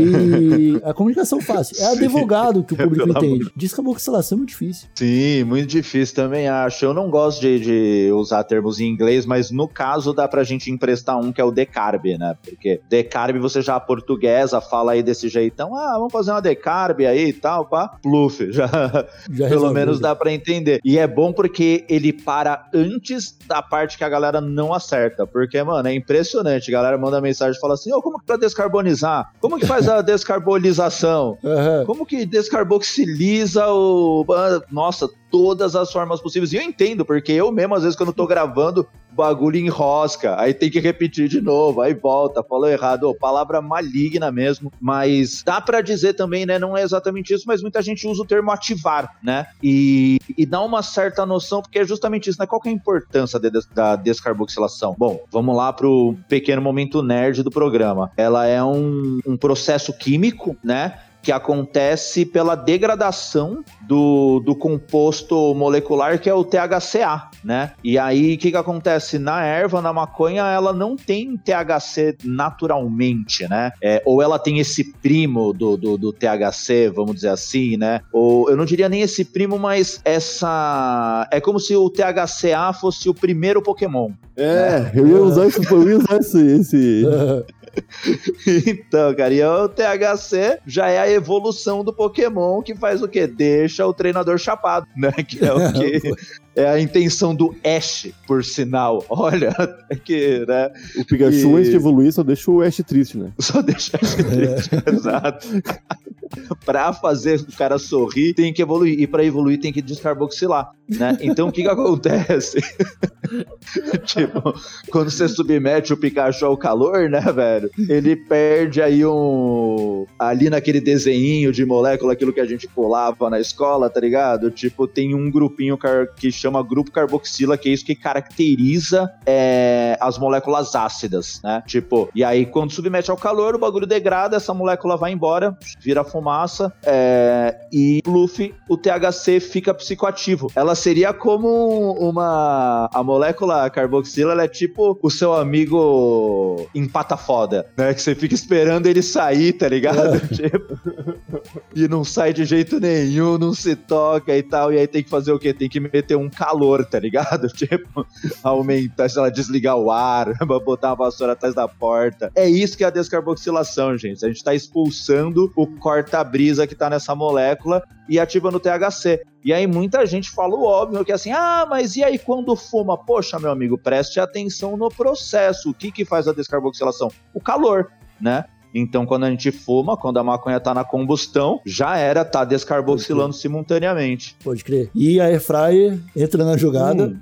E a comunicação fácil. É advogado que o público Pelo amor entende. Descarboxilação é muito difícil. Sim, muito difícil também acho. Eu não gosto de, de usar termos em inglês, mas no caso dá pra gente emprestar um que é o decarb, né? Porque decarb você já portuguesa, fala aí desse jeitão, ah, vamos fazer uma decarb aí e tal, pá, pluf, já, Já pelo menos dá pra entender. E é bom porque ele para antes da parte que a galera não acerta, porque, mano, é impressionante, a galera manda mensagem e fala assim, ô, como que pra descarbonizar? Como que faz a descarbonização? Aham. Como que descarboxiliza o. Nossa, todas as formas possíveis. E eu entendo, porque eu mesmo, às vezes, quando eu tô gravando, bagulho enrosca. Aí tem que repetir de novo, aí volta, falou errado. Palavra maligna mesmo. Mas dá pra dizer também, né? Não é exatamente isso, mas muita gente usa o termo ativar, né? E, e dá uma certa noção, porque é justamente isso, né? Qual que é a importância de- da descarboxilação? Bom, vamos lá pro pequeno momento nerd do programa. Ela é um, um processo químico, né? Que acontece pela degradação do, do composto molecular que é o THCA, né? E aí o que, que acontece? Na erva, na maconha, ela não tem THC naturalmente, né? É, ou ela tem esse primo do, do, do, THC, vamos dizer assim, né? Ou eu não diria nem esse primo, mas essa. É como se o THCA fosse o primeiro Pokémon. É, né? eu ia usar isso, eu ia usar esse. esse... então, cara, e o THC já é a evolução do Pokémon que faz o quê? Deixa o treinador chapado, né? Que é o que é a intenção do Ash, por sinal. Olha, é que, né? O Pikachu, e... antes de evoluir, só deixa o Ash triste, né? Só deixa o Ash triste, é. exato. pra fazer o cara sorrir, tem que evoluir. E pra evoluir, tem que descarboxilar, né? Então, o que que acontece? tipo, quando você submete o Pikachu ao calor, né, velho? Ele perde aí um... Ali naquele desenho de molécula, aquilo que a gente pulava na escola, tá ligado? Tipo, tem um grupinho que chama chama grupo carboxila, que é isso que caracteriza é, as moléculas ácidas, né? Tipo, e aí quando submete ao calor, o bagulho degrada, essa molécula vai embora, vira fumaça, é, e Luffy, o THC fica psicoativo. Ela seria como uma. A molécula carboxila, ela é tipo o seu amigo empata foda, né? Que você fica esperando ele sair, tá ligado? tipo, e não sai de jeito nenhum, não se toca e tal, e aí tem que fazer o quê? Tem que meter um calor, tá ligado? Tipo, aumentar, sei lá, desligar o ar, botar a vassoura atrás da porta. É isso que é a descarboxilação, gente. A gente tá expulsando o corta-brisa que tá nessa molécula e ativando o THC. E aí muita gente fala o óbvio, que é assim, ah, mas e aí quando fuma? Poxa, meu amigo, preste atenção no processo. O que que faz a descarboxilação? O calor, né? Então, quando a gente fuma, quando a maconha tá na combustão, já era, tá descarboxilando simultaneamente. Pode crer. E a airfryer entra na jogada. Hum.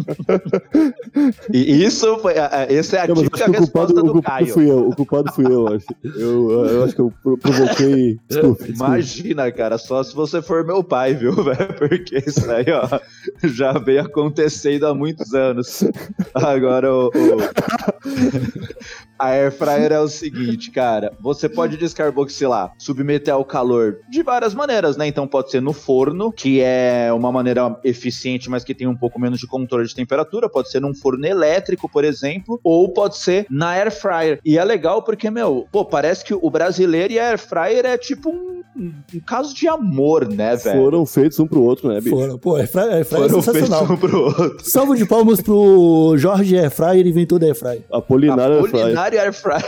e isso foi, essa é a Não, típica resposta culpado, do Caio. Fui eu, o culpado fui eu, acho. Eu, eu acho que eu provoquei. Desculpa, desculpa. Imagina, cara, só se você for meu pai, viu, velho? Porque isso aí, ó, já veio acontecendo há muitos anos. Agora, o, o... a airfryer é o seguinte, cara, você pode descarboxilar, submeter ao calor de várias maneiras, né? Então pode ser no forno, que é uma maneira eficiente, mas que tem um pouco menos de controle de temperatura, pode ser num forno elétrico, por exemplo, ou pode ser na air fryer. E é legal porque, meu, pô, parece que o brasileiro e a air fryer é tipo um, um caso de amor, né, velho? Foram feitos um pro outro, né, bicho? Foram, pô, air fryer, air fryer é Foram é sensacional. Feitos um pro outro. Salvo de palmas pro Jorge Air fryer, inventor da air fryer. Apolinário, Apolinário Air fryer.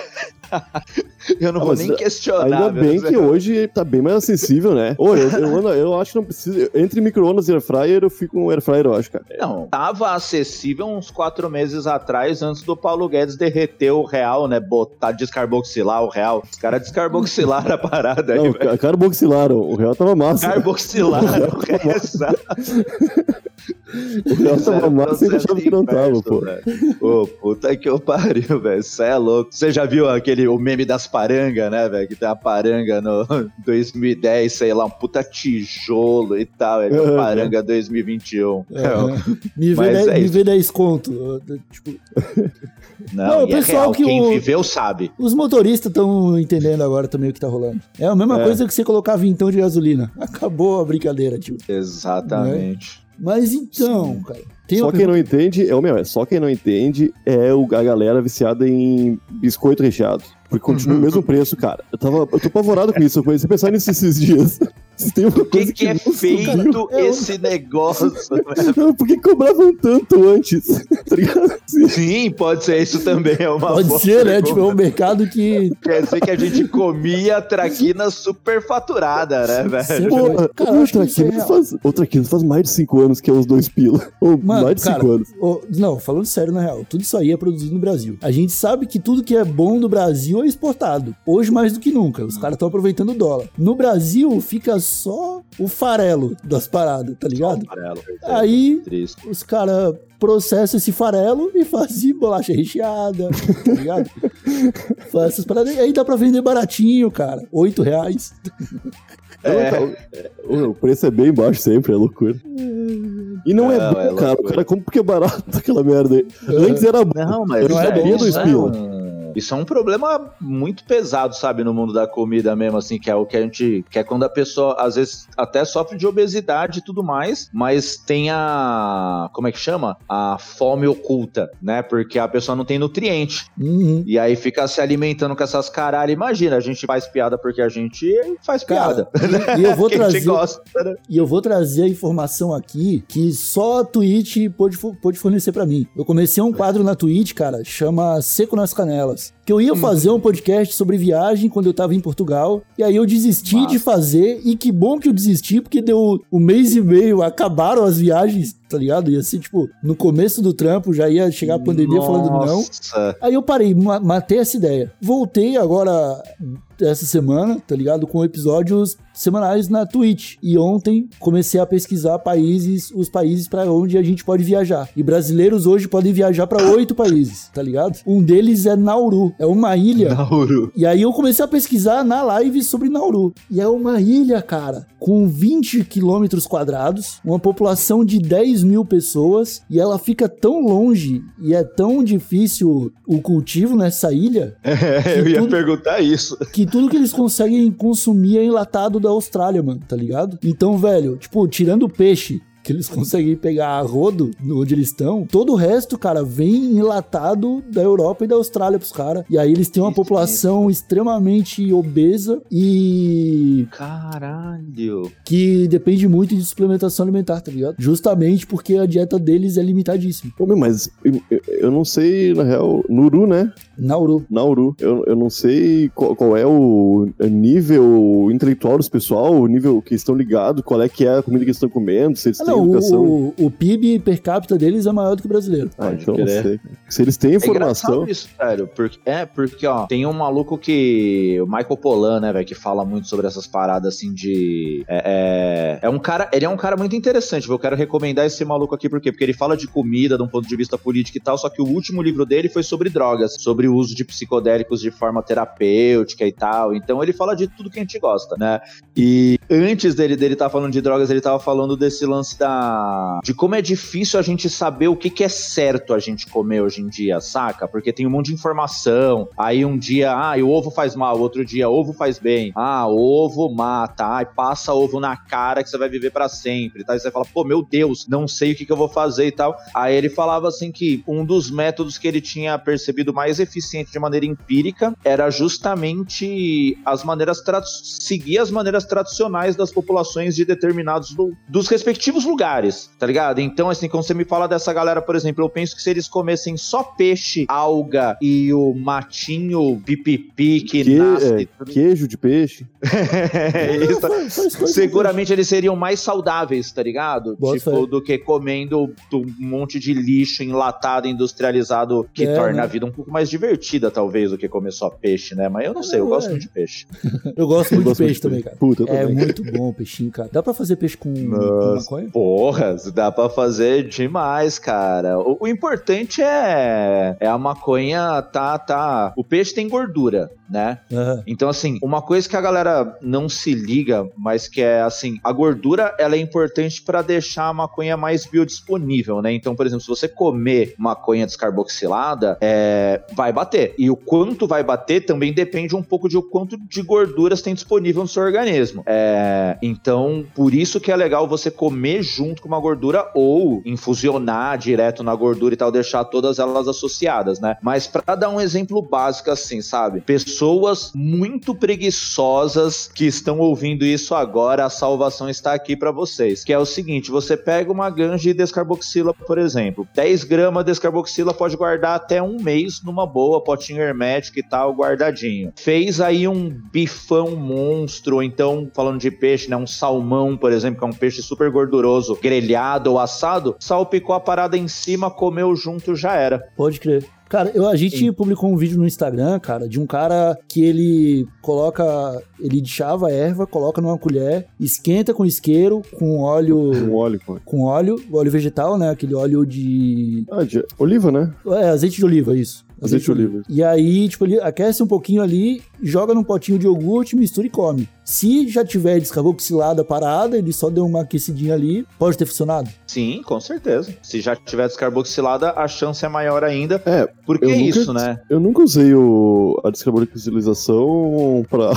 Eu não ah, vou nem questionar. Ainda bem que hoje tá bem mais acessível, né? Ô, eu, eu, eu, acho que não precisa. Entre micro-ondas e air fryer, eu fico com air fryer, eu acho, cara. Não, tava acessível uns quatro meses atrás, antes do Paulo Guedes derreter o real, né? Botar, descarboxilar o real. Os caras descarboxilaram a parada não, aí, velho. Carboxilaram. O real tava massa. Carboxilaram o real. O real tava massa e achava que não tava, pô. Ô, puta que eu pariu, velho. Você é louco. Você já viu aquele o meme das parangas, né, velho? Que tem a paranga no 2010, sei lá, um puta tijolo e tal. É uhum. paranga 2021. Uhum. me vê, é me vê 10 conto. Tipo... Não, não o é pessoal é que quem o... viveu sabe. Os motoristas estão entendendo agora também o que tá rolando. É a mesma é. coisa que você colocar vintão de gasolina. Acabou a brincadeira, tio. Exatamente. Mas então, Sim. cara. só quem não entende, é o meu, é só quem não entende é o, a galera viciada em biscoito recheado. Porque continua o uhum. mesmo preço, cara. Eu, tava, eu tô apavorado com isso. Eu comecei a pensar nisso esses dias. Por que, que, é feito esse negócio? Não, por que cobravam tanto antes? Tá Sim, pode ser isso também. É uma pode ser, né? Tipo, é um mercado que. Quer dizer que a gente comia traquina superfaturada, né, velho? Pô, cara, o, traquina é faz, o traquina faz mais de 5 anos que é os dois pila. Ou Mano, mais de 5 anos. não, falando sério, na real, tudo isso aí é produzido no Brasil. A gente sabe que tudo que é bom do Brasil é exportado. Hoje mais do que nunca. Os caras estão aproveitando o dólar. No Brasil, fica só o farelo das paradas, tá ligado? Farelo, Aí Triste. os caras processam esse farelo e fazem bolacha recheada, tá ligado? Faz essas paradas. E aí dá pra vender baratinho, cara. Oito reais. É. O preço é bem baixo sempre, é loucura. E não, é não é bom, é cara. O cara compra porque é barato aquela merda aí. Antes era bom. Não, mas não é do espila. Isso é um problema muito pesado, sabe, no mundo da comida mesmo, assim, que é o que a gente. Que é quando a pessoa, às vezes, até sofre de obesidade e tudo mais, mas tem a. Como é que chama? A fome oculta, né? Porque a pessoa não tem nutriente. Uhum. E aí fica se alimentando com essas caralho. Imagina, a gente faz piada porque a gente faz Cara, piada. e, eu vou trazer. gosta, né? E eu vou trazer a informação aqui que só a Twitch pôde, pôde fornecer pra mim. Eu comecei um quadro na Twitch, cara, chama Seco nas Canelas. Que eu ia fazer um podcast sobre viagem quando eu tava em Portugal. E aí eu desisti Massa. de fazer. E que bom que eu desisti, porque deu um mês e meio, acabaram as viagens, tá ligado? Ia ser, tipo, no começo do trampo, já ia chegar a pandemia falando não. Nossa. Aí eu parei, ma- matei essa ideia. Voltei agora essa semana, tá ligado? Com episódios semanais na Twitch. E ontem comecei a pesquisar países, os países pra onde a gente pode viajar. E brasileiros hoje podem viajar pra oito países, tá ligado? Um deles é Nauru, é uma ilha. Nauru. E aí eu comecei a pesquisar na live sobre Nauru. E é uma ilha, cara, com 20 quilômetros quadrados, uma população de 10 mil pessoas, e ela fica tão longe e é tão difícil o cultivo nessa ilha É, eu ia tudo- perguntar isso. que tudo que eles conseguem consumir é enlatado da Austrália, mano, tá ligado? Então, velho, tipo, tirando o peixe. Que eles conseguem pegar a rodo onde eles estão. Todo o resto, cara, vem enlatado da Europa e da Austrália pros caras. E aí eles têm uma Isso população extremamente obesa e Caralho. que depende muito de suplementação alimentar, tá ligado? Justamente porque a dieta deles é limitadíssima. Pô, meu, mas eu, não sei, na real, Nuru, né? Nauru. Nauru. Eu, eu não sei qual, qual é o nível intelectual dos pessoal, o nível que estão ligados, qual é que é a comida que eles estão comendo, se eles educação. o, o PIB per capita deles é maior do que o brasileiro. Ah, então não sei. Se eles têm É informação. engraçado isso, sério. Porque, é, porque, ó, tem um maluco que. O Michael Polan, né, velho, que fala muito sobre essas paradas assim de. É, é, é um cara. Ele é um cara muito interessante, viu? Eu quero recomendar esse maluco aqui, por quê? Porque ele fala de comida de um ponto de vista político e tal, só que o último livro dele foi sobre drogas, sobre o uso de psicodélicos de forma terapêutica e tal. Então ele fala de tudo que a gente gosta, né? E antes dele dele estar falando de drogas, ele tava falando desse lance da de como é difícil a gente saber o que, que é certo a gente comer hoje em dia, saca? Porque tem um monte de informação. Aí um dia, ah, o ovo faz mal, outro dia ovo faz bem. Ah, ovo mata. Ai, passa ovo na cara que você vai viver pra sempre, tá? E você fala, pô, meu Deus, não sei o que, que eu vou fazer e tal. Aí ele falava assim que um dos métodos que ele tinha percebido mais eficiente de maneira empírica era justamente as maneiras seguir as maneiras tradicionais das populações de determinados lu- dos respectivos lugares, tá ligado? Então, assim, quando você me fala dessa galera, por exemplo, eu penso que se eles comessem só peixe, alga e o matinho pipipi que, Que- nasce. é, queijo de peixe. É isso. Faz- faz coisa Seguramente eles seriam mais saudáveis, tá ligado? Bota tipo, fé. do que comendo um monte de lixo enlatado, industrializado, que É, torna né? a vida um pouco mais divertida, talvez, do que comer só peixe, né? Mas eu não sei, eu Não, gosto é. muito de peixe. Eu gosto Eu muito gosto de peixe também, cara. Puta, eu É também. muito bom o peixinho, cara. Dá pra fazer peixe com, com Nossa. maconha? Porra, dá pra fazer demais, cara. O, o importante é, é a maconha tá, tá. O peixe tem gordura, né? Aham. Então, assim, uma coisa que a galera não se liga, mas que é assim, a gordura ela é importante para deixar a maconha mais biodisponível, né? Então, por exemplo, se você comer maconha descarboxilada, é, vai bater. E o quanto vai bater também depende um pouco de o quanto de gorduras tem disponível no seu organismo. É, então, por isso que é legal você comer junto com uma gordura ou infusionar direto na gordura e tal, deixar todas elas associadas, né? Mas para dar um exemplo básico assim, sabe? Pessoas muito preguiçosas que estão ouvindo isso agora, a salvação está aqui para vocês. Que é o seguinte: você pega uma ganja de descarboxila, por exemplo, 10 gramas de descarboxila pode guardar até um mês numa boa, potinho hermético e tal, guardadinho. Fez aí um bifão monstro, então, falando de peixe, né? Um salmão, por exemplo, que é um peixe super gorduroso, grelhado ou assado, salpicou a parada em cima, comeu junto, já era. Pode crer. Cara, eu, a gente publicou um vídeo no Instagram, cara, de um cara que ele coloca. Ele deixava a erva, coloca numa colher, esquenta com isqueiro, com óleo. Um óleo, pô. Com óleo, óleo vegetal, né? Aquele óleo de. Ah, de oliva, né? É, azeite de oliva, isso. Azeite de oliva. E aí, tipo, ele aquece um pouquinho ali, joga num potinho de iogurte, mistura e come. Se já tiver descarboxilada parada, ele só deu uma aquecidinha ali, pode ter funcionado. Sim, com certeza. Se já tiver descarboxilada, a chance é maior ainda. É, Porque é isso, né? Eu nunca usei o, a descarboxilização pra,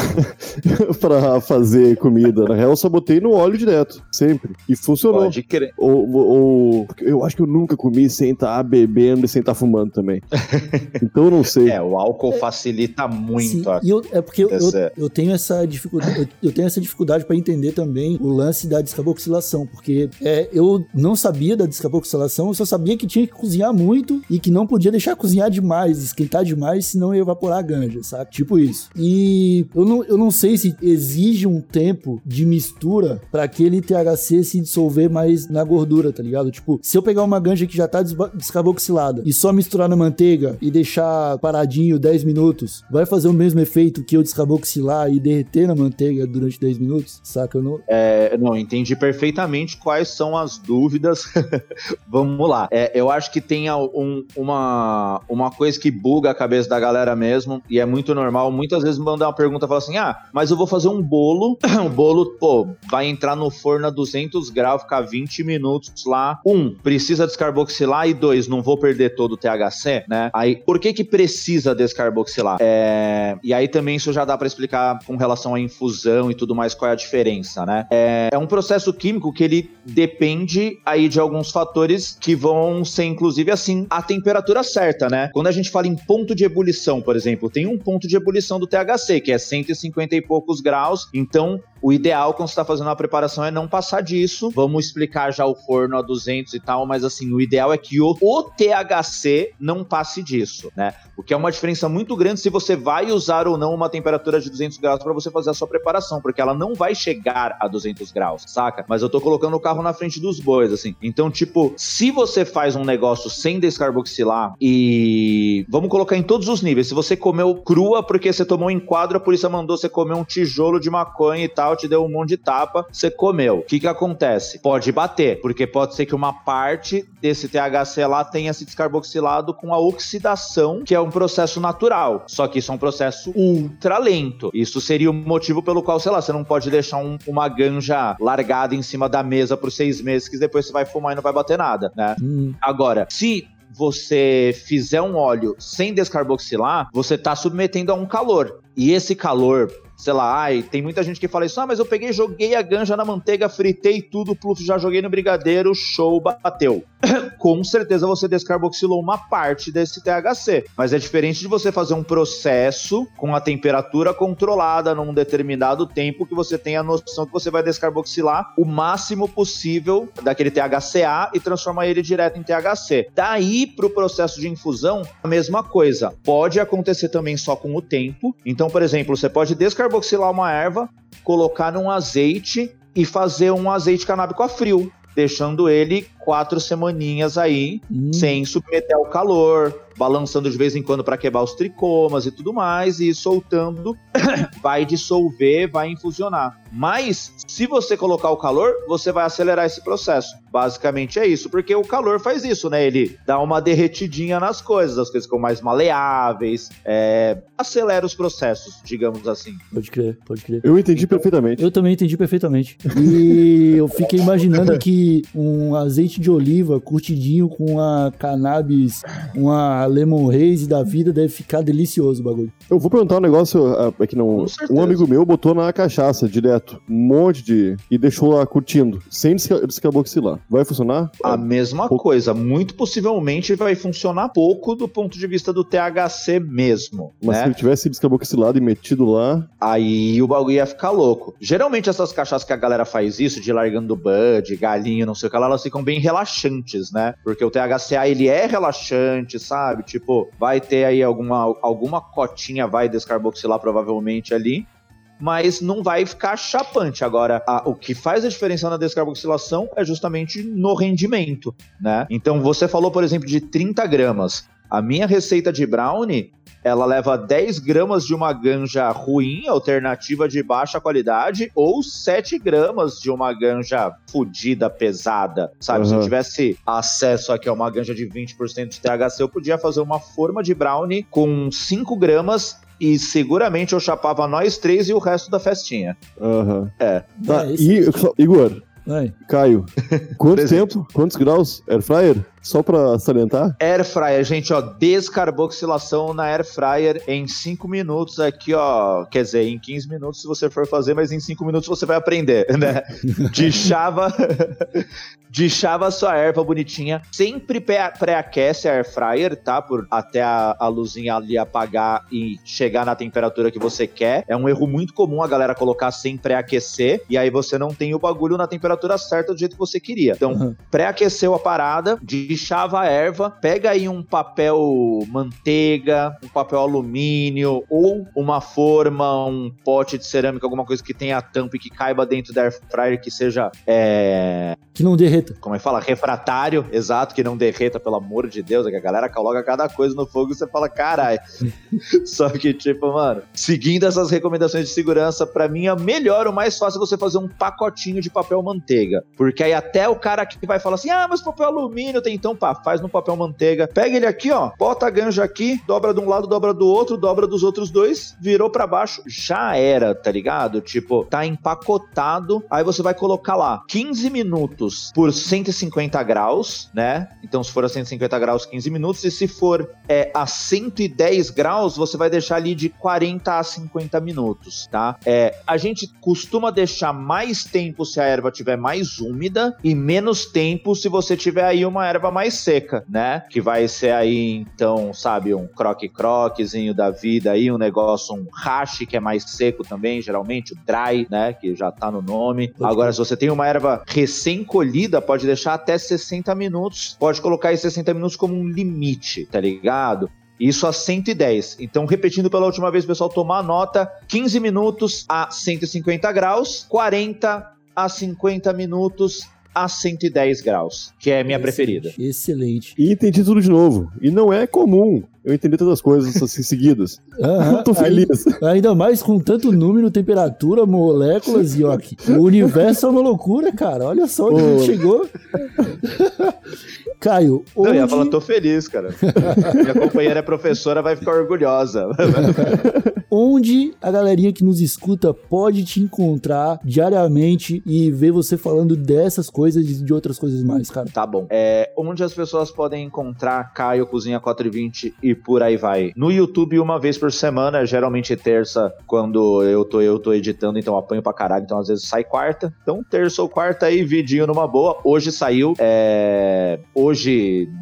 pra fazer comida. Na real, eu só botei no óleo direto, sempre. E funcionou. Pode crer. Ou, ou- eu acho que eu nunca comi sem estar bebendo e sem estar fumando também. então eu não sei. É, o álcool facilita muito Sim, a e eu, é porque eu, eu, eu tenho essa dificuldade, eu, eu tenho essa dificuldade para entender também o lance da descarboxilação, porque é, eu não sabia da descarboxilação, eu só sabia que tinha que cozinhar muito e que não podia deixar cozinhar demais, esquentar demais, senão ia evaporar a ganja, sabe? Tipo isso. E eu não, eu não sei se exige um tempo de mistura para aquele THC se dissolver mais na gordura, tá ligado? Tipo, se eu pegar uma ganja que já tá descarboxilada e só misturar na manteiga e deixar paradinho 10 minutos, vai fazer o mesmo efeito que eu descarboxilar e derreter na manteiga durante 10 minutos? Saca? Eu não... É, não, entendi perfeitamente quais são as dúvidas. Vamos lá. É, eu acho que tem um- uma, uma coisa que buga a cabeça da galera mesmo, e é muito normal. Muitas vezes mandam uma pergunta e falam assim: ah, mas eu vou fazer um bolo. o bolo, pô, vai entrar no forno a 200 graus, ficar 20 minutos lá. Um, precisa descarboxilar, e dois, não vou perder todo o THC, né? Aí, por que que precisa descarboxilar? É, e aí também isso já dá pra explicar com relação à infusão e tudo mais qual é a diferença, né? É, é um processo químico que ele depende aí de alguns fatores que vão ser inclusive assim a temperatura certa, né? Quando a gente fala em ponto de ebulição, por exemplo, tem um ponto de ebulição do THC que é 150 e poucos graus, então o ideal quando você está fazendo a preparação é não passar disso. Vamos explicar já o forno a 200 e tal, mas assim, o ideal é que o, o THC não passe disso, né? O que é uma diferença muito grande se você vai usar ou não uma temperatura de 200 graus para você fazer a sua preparação, porque ela não vai chegar a 200 graus, saca? Mas eu tô colocando o carro na frente dos bois, assim. Então, tipo, se você faz um negócio sem descarboxilar e vamos colocar em todos os níveis, se você comeu crua porque você tomou um enquadro, a polícia mandou você comer um tijolo de maconha e tal, te deu um monte de tapa, você comeu. O que que acontece? Pode bater, porque pode ser que uma parte desse THC lá tenha se descarboxilado com a oxidação, que é um processo natural. Só que isso é um processo ultra lento. Isso seria o motivo pelo qual, sei lá, você não pode deixar um- uma ganja largada em cima da mesa por seis meses, que depois você vai fumar e não vai bater nada, né? Hum, Agora, se você fizer um óleo sem descarboxilar, você tá submetendo a um calor. E esse calor, sei lá, ai, tem muita gente que fala isso, ah, mas eu peguei, joguei a ganja na manteiga, fritei tudo, pluf, já joguei no brigadeiro, show, bateu. Com certeza você descarboxilou uma parte desse THC, mas é diferente de você fazer um processo com a temperatura controlada num determinado tempo que você tem a noção que você vai descarboxilar o máximo possível daquele THCA e transformar ele direto em THC. Daí pro processo de infusão, a mesma coisa. Pode acontecer também só com o tempo. Então, por exemplo, você pode descarboxilar uma erva, colocar num azeite e fazer um azeite canábico a frio, deixando ele quatro semaninhas aí hum. sem submeter ao calor, balançando de vez em quando para quebrar os tricomas e tudo mais, e soltando, vai dissolver, vai infusionar. Mas, se você colocar o calor, você vai acelerar esse processo. Basicamente é isso, porque o calor faz isso, né? Ele dá uma derretidinha nas coisas, as coisas ficam mais maleáveis, é, acelera os processos, digamos assim. Pode crer, pode crer. Eu entendi perfeitamente. Eu também entendi perfeitamente. E eu fiquei imaginando que um azeite de oliva curtidinho com a cannabis, uma lemon haze da vida deve ficar delicioso o bagulho. Eu vou perguntar um negócio ah, é que não. Um amigo meu botou na cachaça direto, um monte de. e deixou lá curtindo, sem desca- descarboxilar. Vai funcionar? A mesma coisa, muito possivelmente vai funcionar pouco do ponto de vista do THC mesmo, Mas se né? ele tivesse descarboxilado e metido lá, Aí o bagulho ia ficar louco. Geralmente essas cachaças que a galera faz isso, de largando bud, galinho, não sei o que lá, elas ficam bem relaxantes, né? Porque o THCA, ele é relaxante, sabe? Tipo, vai ter aí alguma, alguma cotinha, vai descarboxilar provavelmente ali. Mas não vai ficar chapante. Agora, a- o que faz a diferença na descarboxilação é justamente no rendimento, né? Então, você falou, por exemplo, de 30 gramas. A minha receita de brownie, ela leva 10 gramas de uma ganja ruim, alternativa de baixa qualidade, ou 7 gramas de uma ganja fodida, pesada, sabe? Se eu Uhum. tivesse acesso aqui a uma ganja de 20% de THC, eu podia fazer uma forma de brownie com 5 gramas e seguramente eu chapava nós três e o resto da festinha. aham. É. Tá, É, esse- e, Igor. Caio, quanto tempo? Quantos graus? Air fryer? Só pra salientar? Air fryer, gente, ó, descarboxilação na air fryer em 5 minutos aqui, ó. Quer dizer, em 15 minutos se você for fazer, mas em 5 minutos você vai aprender, né? De chava, de chava a sua erva bonitinha. Sempre pré- pré-aquece a air fryer, tá? Por até a, a luzinha ali apagar e chegar na temperatura que você quer. É um erro muito comum a galera colocar sem pré-aquecer e aí você não tem o bagulho na temperatura certa do jeito que você queria. Então, Uhum. pré-aqueceu a parada, deixava a erva, pega aí um papel manteiga, um papel alumínio ou uma forma, um pote de cerâmica, alguma coisa que tenha tampa e que caiba dentro da air fryer que seja, é, Que não derreta. como é que fala, refratário, exato, que não derreta, pelo amor de Deus, é que a galera coloca cada coisa no fogo e você fala, caralho. Só que, tipo, mano, seguindo essas recomendações de segurança, pra mim é melhor, o mais fácil é você fazer um pacotinho de papel manteiga. Porque aí até o cara que vai falar assim, ah, mas papel alumínio tem, então pá, faz no papel manteiga. Pega ele aqui, ó, bota a ganja aqui, dobra de um lado, dobra do outro, dobra dos outros dois, virou pra baixo, já era, tá ligado? Tipo, tá empacotado, aí você vai colocar lá 15 minutos por 150 graus, né? Então, se for a 150 graus, 15 minutos, e se for é, a 110 graus, você vai deixar ali de 40 a 50 minutos, tá? É, a gente costuma deixar mais tempo se a erva tiver mais úmida e menos tempo se você tiver aí uma erva mais seca, né? Que vai ser aí, então, sabe, um croque-croquezinho da vida aí, um negócio, um hash que é mais seco também, geralmente, o dry, né? Que já tá no nome. Agora, se você tem uma erva recém-colhida, pode deixar até 60 minutos. Pode colocar aí 60 minutos como um limite, tá ligado? Isso a 110. Então, repetindo pela última vez, pessoal, tomar nota: 15 minutos a 150 graus, 40 a 50 minutos a 110 graus, que é a minha preferida. Excelente. E entendi tudo de novo. E não é comum eu entender todas as coisas assim seguidas. Eu tô feliz. Aí- ainda mais com tanto número, temperatura, moléculas e ó, o universo é uma loucura, cara. Olha só onde a gente chegou. Caio, Não, eu ia falar, tô feliz, cara. Minha companheira é professora, vai ficar orgulhosa. onde a galerinha que nos escuta pode te encontrar diariamente e ver você falando dessas coisas e de outras coisas mais, cara? Tá bom. É, onde as pessoas podem encontrar Caio Cozinha 420 e por aí vai? No YouTube, uma vez por semana, geralmente terça, quando eu tô, eu tô editando, então apanho pra caralho, então às vezes sai quarta. Então, terça ou quarta aí, vidinho numa boa. Hoje saiu. é, Hoje,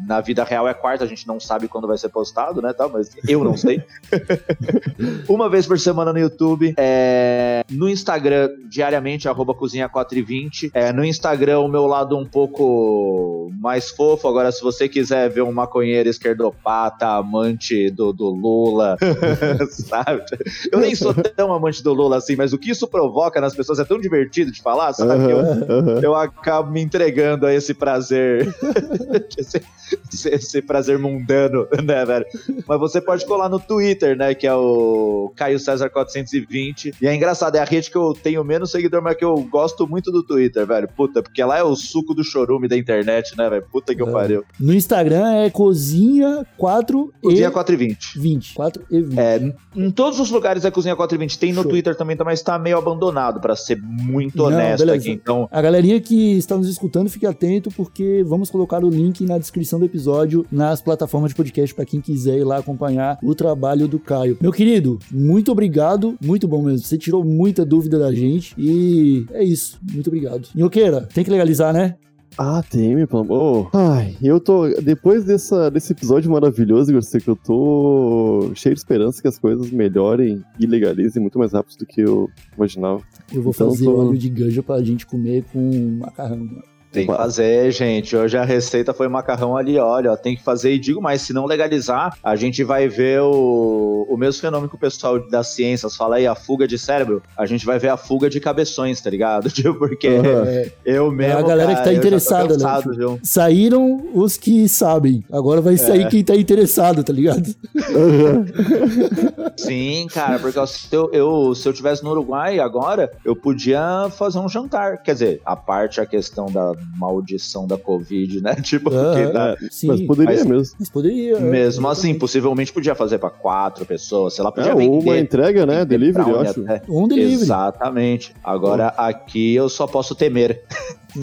na vida real, é quarta, a gente não sabe quando vai ser postado, né? Tá? Mas eu não sei. uma vez por semana no YouTube. é, No Instagram, diariamente, arroba cozinha 420. É, no Instagram, o meu lado um pouco mais fofo. Agora, se você quiser ver um maconheiro esquerdopata, amante do, do Lula, sabe? Eu nem sou tão amante do Lula assim, mas o que isso provoca nas pessoas é tão divertido de falar, sabe? Que eu, aham. eu acabo me entregando a esse prazer. esse, prazer mundano, né, velho? Mas você pode colar no Twitter, né? Que é o Caio César 420. E é engraçado, é a rede que eu tenho menos seguidor, mas que eu gosto muito do Twitter, velho. Puta, porque lá é o suco do chorume da internet, né, velho? Puta que eu É. pariu. No Instagram é cozinha 4 Cozinha e 420. 20. 4 e 20. É, em todos os lugares é Cozinha 420. Tem no Show. Twitter também, tá, mas tá meio abandonado, pra ser muito Não, honesto beleza. aqui. Então, A galerinha que está nos escutando, fique atento, porque vamos colocar o link na descrição do episódio nas plataformas de podcast para quem quiser ir lá acompanhar o trabalho do Caio. Meu querido, muito obrigado, muito bom mesmo. Você tirou muita dúvida da gente e é isso. Muito obrigado. Nhoqueira, tem que legalizar, né? Ah, tem, meu pelo amor. Ai, eu tô. Depois dessa, desse episódio maravilhoso, Igor Seco, eu tô cheio de esperança que as coisas melhorem e legalizem muito mais rápido do que eu imaginava. Eu vou Então, fazer tô- óleo de ganja pra gente comer com macarrão. Tem que fazer, gente. Hoje a receita foi macarrão ali, olha, ó, tem que fazer. E digo mais, se não legalizar, a gente vai ver o, o mesmo fenômeno que o pessoal das ciências fala aí, a fuga de cérebro. A gente vai ver a fuga de cabeções, tá ligado? Tipo, porque. É, eu mesmo. a galera que tá cara, eu já tô interessada, né? cansado, viu? saíram os que sabem. Agora vai sair É. quem tá interessado, tá ligado? Sim, cara, porque se eu, eu- se eu tivesse no Uruguai agora, eu podia fazer um jantar. Quer dizer, a parte a questão da, maldição da Covid, né? Tipo, Aham, porque, né, sim, Mas poderia Mas- mesmo. mas poderia. é, mesmo assim, exatamente. possivelmente podia fazer pra quatro pessoas, sei lá, podia É, vender. uma entrega, né? vender Delivery, eu acho. até. Um delivery. Exatamente. Agora aqui eu só posso temer.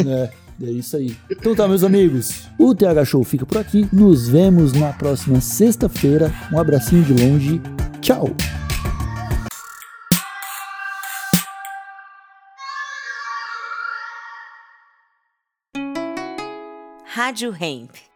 É, é isso aí. Então tá, meus amigos. O TH Show fica por aqui. Nos vemos na próxima sexta-feira. Um abracinho de longe. Tchau. Rádio Hemp.